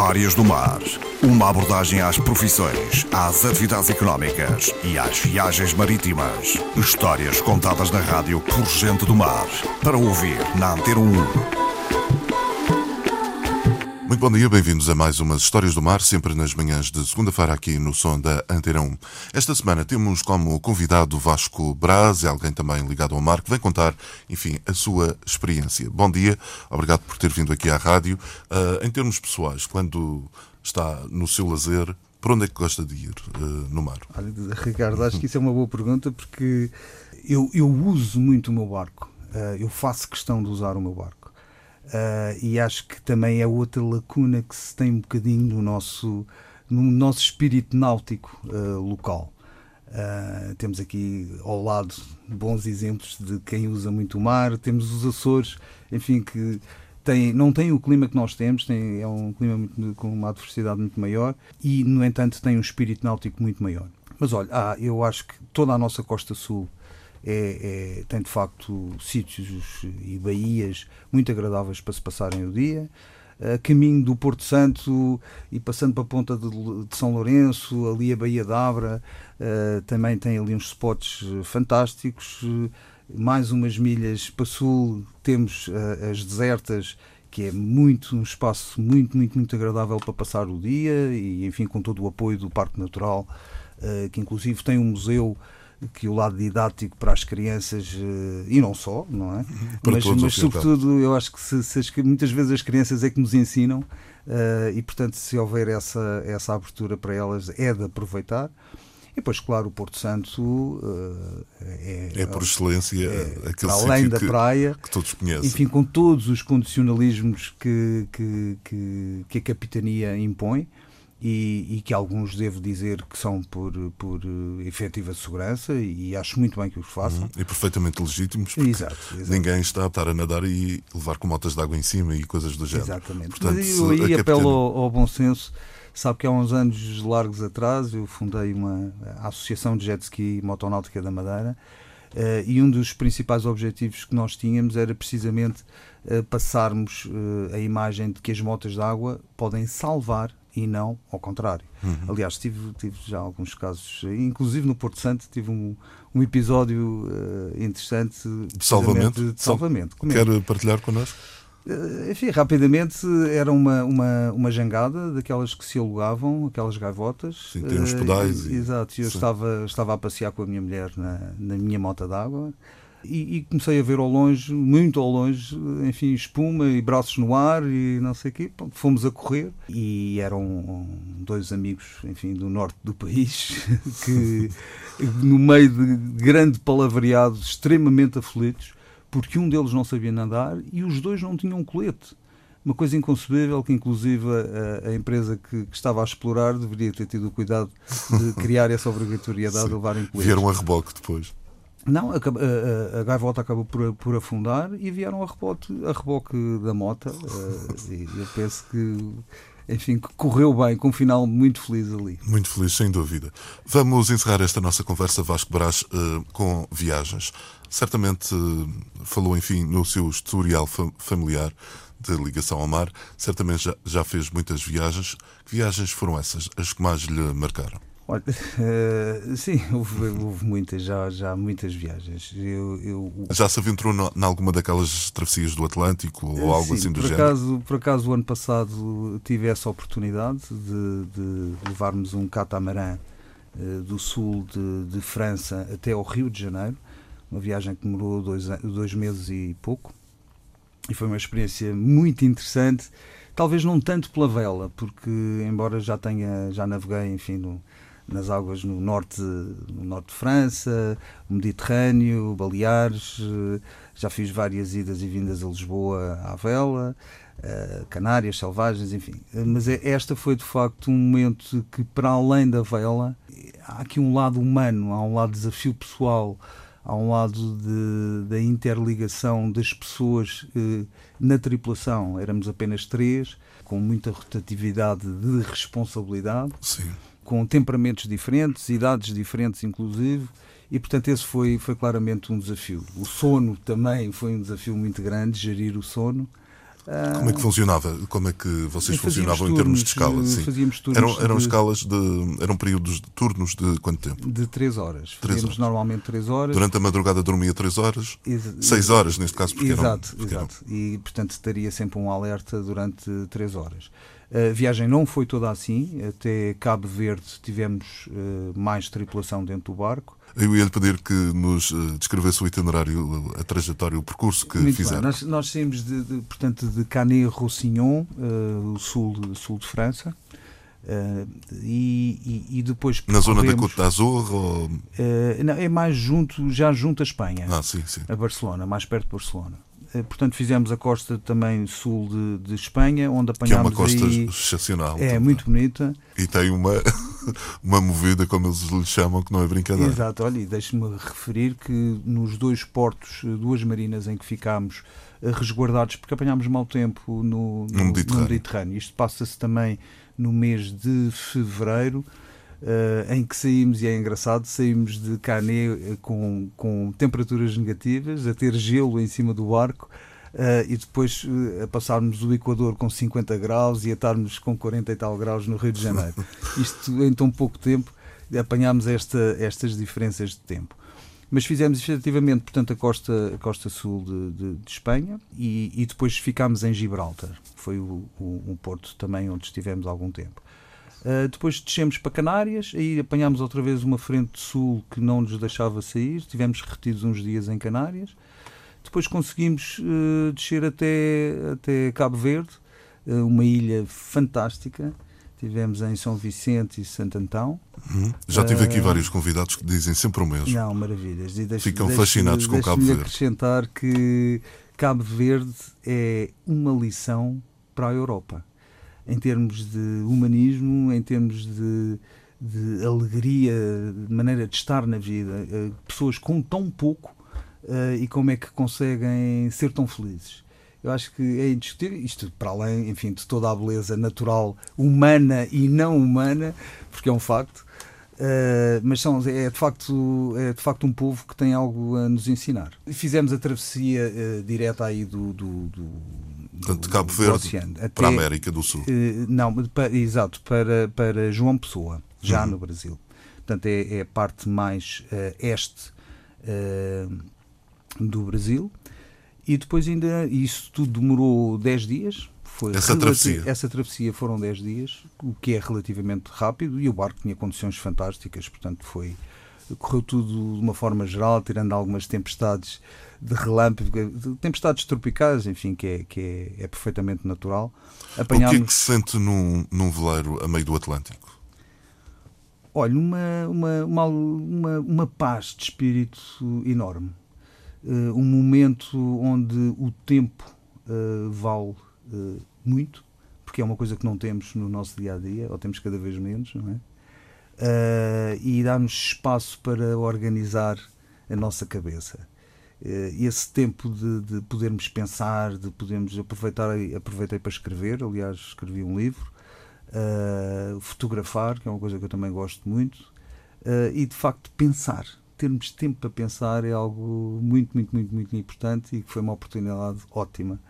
Histórias do Mar. Uma abordagem às profissões, às atividades económicas e às viagens marítimas. Histórias contadas na rádio por gente do mar. Para ouvir na Antena 1. Muito bom dia, bem-vindos a mais umas Histórias do Mar, sempre nas manhãs de segunda-feira aqui no som da Antena 1. Esta semana temos como convidado Vasco Braz, é alguém também ligado ao mar, que vem contar, enfim, a sua experiência. Bom dia, obrigado por ter vindo aqui à rádio. Uh, em termos pessoais, quando está no seu lazer, para onde é que gosta de ir uh, no mar? Olha, Ricardo, acho que isso é uma boa pergunta porque eu, eu uso muito o meu barco. Uh, eu faço questão de usar o meu barco. Uh, e acho que também é outra lacuna que se tem um bocadinho no nosso, no nosso espírito náutico uh, local. Uh, temos aqui ao lado bons exemplos de quem usa muito o mar, temos os Açores, enfim, que tem, não tem o clima que nós temos, tem, é um clima muito, com uma adversidade muito maior e, no entanto, tem um espírito náutico muito maior. Mas olha, ah, eu acho que toda a nossa costa sul é, é, tem de facto sítios e baías muito agradáveis para se passarem o dia. A caminho do Porto Santo e passando para a ponta de, de São Lourenço, ali a Baía d'Abra, uh, também tem ali uns spots fantásticos. mais umas milhas para sul temos uh, as desertas, que é muito um espaço muito, muito, muito agradável para passar o dia e, enfim, com todo o apoio do Parque Natural, uh, que inclusive tem um museu que o lado didático para as crianças eh, e não só, não é? Para mas, mas sobretudo eu acho que se, se muitas vezes as crianças é que nos ensinam uh, e portanto se houver essa, essa abertura para elas é de aproveitar. E depois, claro, o Porto Santo uh, é, é por excelência é, aquele além da que, praia, que todos conhecem. Enfim, com todos os condicionalismos que, que, que, que a capitania impõe e, e, que alguns devo dizer que são por, por uh, efetiva segurança e acho muito bem que os façam. Uhum. E perfeitamente legítimos. Exato, exato, Ninguém está a estar a nadar e levar com motas de água em cima e coisas do género. Exatamente. Portanto, Mas eu aí apelo ao, ao, bom senso. Sabe que há uns anos largos atrás eu fundei uma Associação de Jet Ski e Motonáutica da Madeira uh, e um dos principais objetivos que nós tínhamos era precisamente uh, passarmos a imagem de que as motas de água podem salvar e não ao contrário. Uhum. Aliás, tive, tive já alguns casos, inclusive no Porto Santo, tive um, um episódio uh, interessante de salvamento. De salvamento. Quer partilhar connosco? Uh, enfim, rapidamente era uma, uma, uma jangada daquelas que se alugavam, aquelas gaivotas. Sim, tem uns pedais. Uh, e, exato, eu estava, estava a passear com a minha mulher na, na minha moto d'água e, e, comecei a ver ao longe, muito ao longe, enfim, espuma e braços no ar e não sei o quê. Fomos a correr e eram dois amigos, enfim, do norte do país que, no meio de grande palavreado, extremamente aflitos, porque um deles não sabia nadar e os dois não tinham colete. Uma coisa inconcebível que, inclusive, a, a empresa que, que, estava a explorar deveria ter tido o cuidado de criar essa obrigatoriedade de levarem colete. Vieram a reboque depois. Não, a, a, gaivota acabou por, por afundar e vieram a reboque, a reboque da mota. Uh, e eu penso que, enfim, que correu bem, com um final muito feliz ali. Muito feliz, sem dúvida. Vamos encerrar esta nossa conversa, Vasco Brás, uh, com viagens. Certamente uh, falou, enfim, no seu historial familiar de ligação ao mar. Certamente já, já fez muitas viagens. Que viagens foram essas, as que mais lhe marcaram? Olha, uh, sim, houve, houve, muitas, já, já muitas viagens. Eu, eu... Já se aventurou em alguma daquelas travessias do Atlântico ou algo sim, assim do por género? Acaso, por acaso, o ano passado tive essa oportunidade de, de levarmos um catamarã uh, do sul de, de, França até ao Rio de Janeiro, uma viagem que demorou dois, dois meses e pouco. E foi uma experiência muito interessante, talvez não tanto pela vela, porque embora já tenha, já naveguei, enfim, no, nas águas no norte, no norte de França, Mediterrâneo, Baleares, eh, já fiz várias idas e vindas a Lisboa à vela, eh, Canárias, Selvagens, enfim. Mas é, esta foi de facto um momento que, para além da vela, há aqui um lado humano, há um lado de desafio pessoal, há um lado de, da interligação das pessoas eh, na tripulação. Éramos apenas três, com muita rotatividade de responsabilidade. Sim com temperamentos diferentes, idades diferentes, inclusive, e portanto esse foi, foi claramente um desafio. O sono também foi um desafio muito grande, gerir o sono. Como é que funcionava? Como é que vocês funcionavam turnos, em termos de escalas? Sim. Eram, eram de... escalas de. eram períodos de turnos de quanto tempo? De 3 horas. Três horas. normalmente 3 horas. Durante a madrugada dormia 3 horas? 6 horas neste caso, porque Exato, eram, porque exato. Eram... E portanto estaria sempre um alerta durante 3 horas. A viagem não foi toda assim, até Cabo Verde tivemos uh, mais tripulação dentro do barco. Eu ia lhe pedir que nos uh, descrevesse o itinerário, a trajetória, o percurso que Muito fizeram. Nós, nós saímos de, de, portanto, de Canet-Roussillon, uh, o sul, sul de França, Uh, e, e, depois na zona da Côte d'Azur ou... uh, não, é mais junto já junto a Espanha ah, sim, sim. a Barcelona mais perto de Barcelona portanto fizemos a costa também sul de, de Espanha onde apanhámos que é uma costa aí... excepcional é também. muito bonita e tem uma uma movida como eles lhe chamam que não é brincadeira exato olha deixe-me referir que nos dois portos duas marinas em que ficámos resguardados porque apanhámos mau tempo no, no, no Mediterrâneo. no Mediterrâneo isto passa-se também no mês de fevereiro, uh, em que saímos, e é engraçado, saímos de Canet eh, com, com temperaturas negativas, a ter gelo em cima do barco. Uh, e depois uh, a passarmos o Equador com 50 graus e a estarmos com 40 e tal graus no Rio de Janeiro. Isto em tão pouco tempo apanhámos esta, estas diferenças de tempo. Mas fizemos efetivamente, portanto, a costa, a costa sul de, de, de Espanha e, e, depois ficámos em Gibraltar. Foi o, o, um porto também onde estivemos algum tempo. Uh, depois descemos para Canárias, aí apanhámos outra vez uma frente sul que não nos deixava sair, tivemos retidos uns dias em Canárias. Depois conseguimos uh, descer até, até Cabo Verde, uh, uma ilha fantástica, Tivemos em São Vicente e Santo Antão. Uhum. Já tive aqui vários convidados que dizem sempre o mesmo. Não, maravilhas. E deixe, Ficam deixe, fascinados com Cabo Verde. acrescentar que Cabo Verde é uma lição para a Europa. Em termos de humanismo, em termos de, de alegria, de maneira de estar na vida. Uh, pessoas com tão pouco uh, e como é que conseguem ser tão felizes. Eu acho que é indiscutível, isto para além, enfim, de toda a beleza natural, humana e não humana, porque é um facto, uh, mas são, é, de facto, é de facto um povo que tem algo a nos ensinar. Fizemos a travessia uh, direta aí do, do, do Portanto, de Cabo Verde Até, para a América do Sul. Uh, não, para, exato, para, para João Pessoa, já uhum. no Brasil. Portanto, é, é a parte mais uh, este uh, do Brasil. E depois ainda, isso tudo demorou 10 dias. Foi essa travessia. Essa travessia foram 10 dias, o que é relativamente rápido, e o barco tinha condições fantásticas, portanto foi correu tudo de uma forma geral, tirando algumas tempestades de relâmpago, tempestades tropicais, enfim, que é, que é, é perfeitamente natural. Apanhámos... O que é que se sente num, num veleiro a meio do Atlântico? Olha, uma, uma, uma, uma, uma paz de espírito enorme uh, um momento onde o tempo uh, vale uh, muito, porque é uma coisa que não temos no nosso dia a dia, ou temos cada vez menos, não é? E dá-nos espaço para organizar a nossa cabeça. esse tempo de, de, podermos pensar, de podermos aproveitar, aproveitei para escrever, aliás, escrevi um livro, fotografar, que é uma coisa que eu também gosto muito, e de facto pensar termos tempo para pensar é algo muito, muito, muito, muito importante e que foi uma oportunidade ótima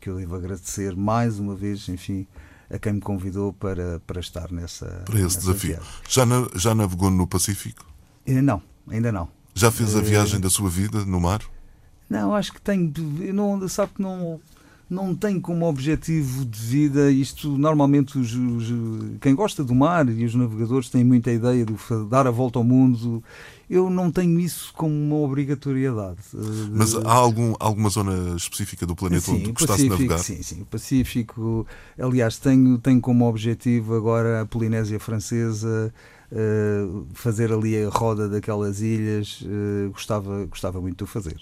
que eu devo agradecer mais uma vez, enfim, a quem me convidou para, para estar nessa. Para esse nessa desafio. Já, na, já navegou no Pacífico? Não, ainda não. Já fez a eh, viagem da sua vida no mar? Não, acho que tenho. Não, sabe que não não tem como objetivo de vida isto. Normalmente, os, os, quem gosta do mar e os navegadores têm muita ideia de dar a volta ao mundo. Eu não tenho isso como uma obrigatoriedade. Mas há algum, alguma zona específica do planeta sim, onde gostasse de navegar? Sim, sim. O Pacífico. Aliás, tenho, tenho como objetivo agora a Polinésia Francesa. Uh, fazer ali a roda daquelas ilhas, uh, gostava, gostava muito de o fazer.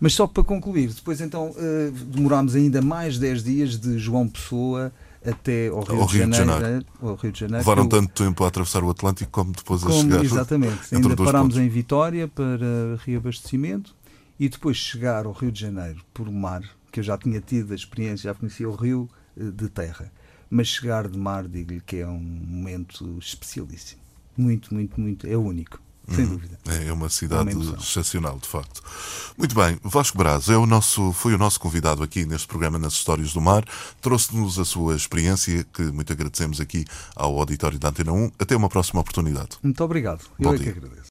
Mas só para concluir, depois então uh, demorámos ainda mais 10 dias de João Pessoa até ao Rio, ao de, Rio Janeiro, de Janeiro. Ao Rio de Janeiro. Levaram eu, tanto tempo a atravessar o Atlântico como depois como, a chegar. Exatamente. ainda parámos pontos. em Vitória para reabastecimento e depois chegar ao Rio de Janeiro por mar, que eu já tinha tido a experiência, já conhecia o Rio eh, de terra. Mas chegar de mar, digo-lhe que é um momento especialíssimo. Muito, muito, muito. É único sem uhum. dúvida. É uma cidade é uma excepcional, de facto. Muito bem, Vasco Braz é o nosso, foi o nosso convidado aqui neste programa nas Histórias do Mar. Trouxe-nos a sua experiência, que muito agradecemos aqui ao auditório da Antena 1. Até uma próxima oportunidade. Muito obrigado. Bom Eu é dia. que agradeço.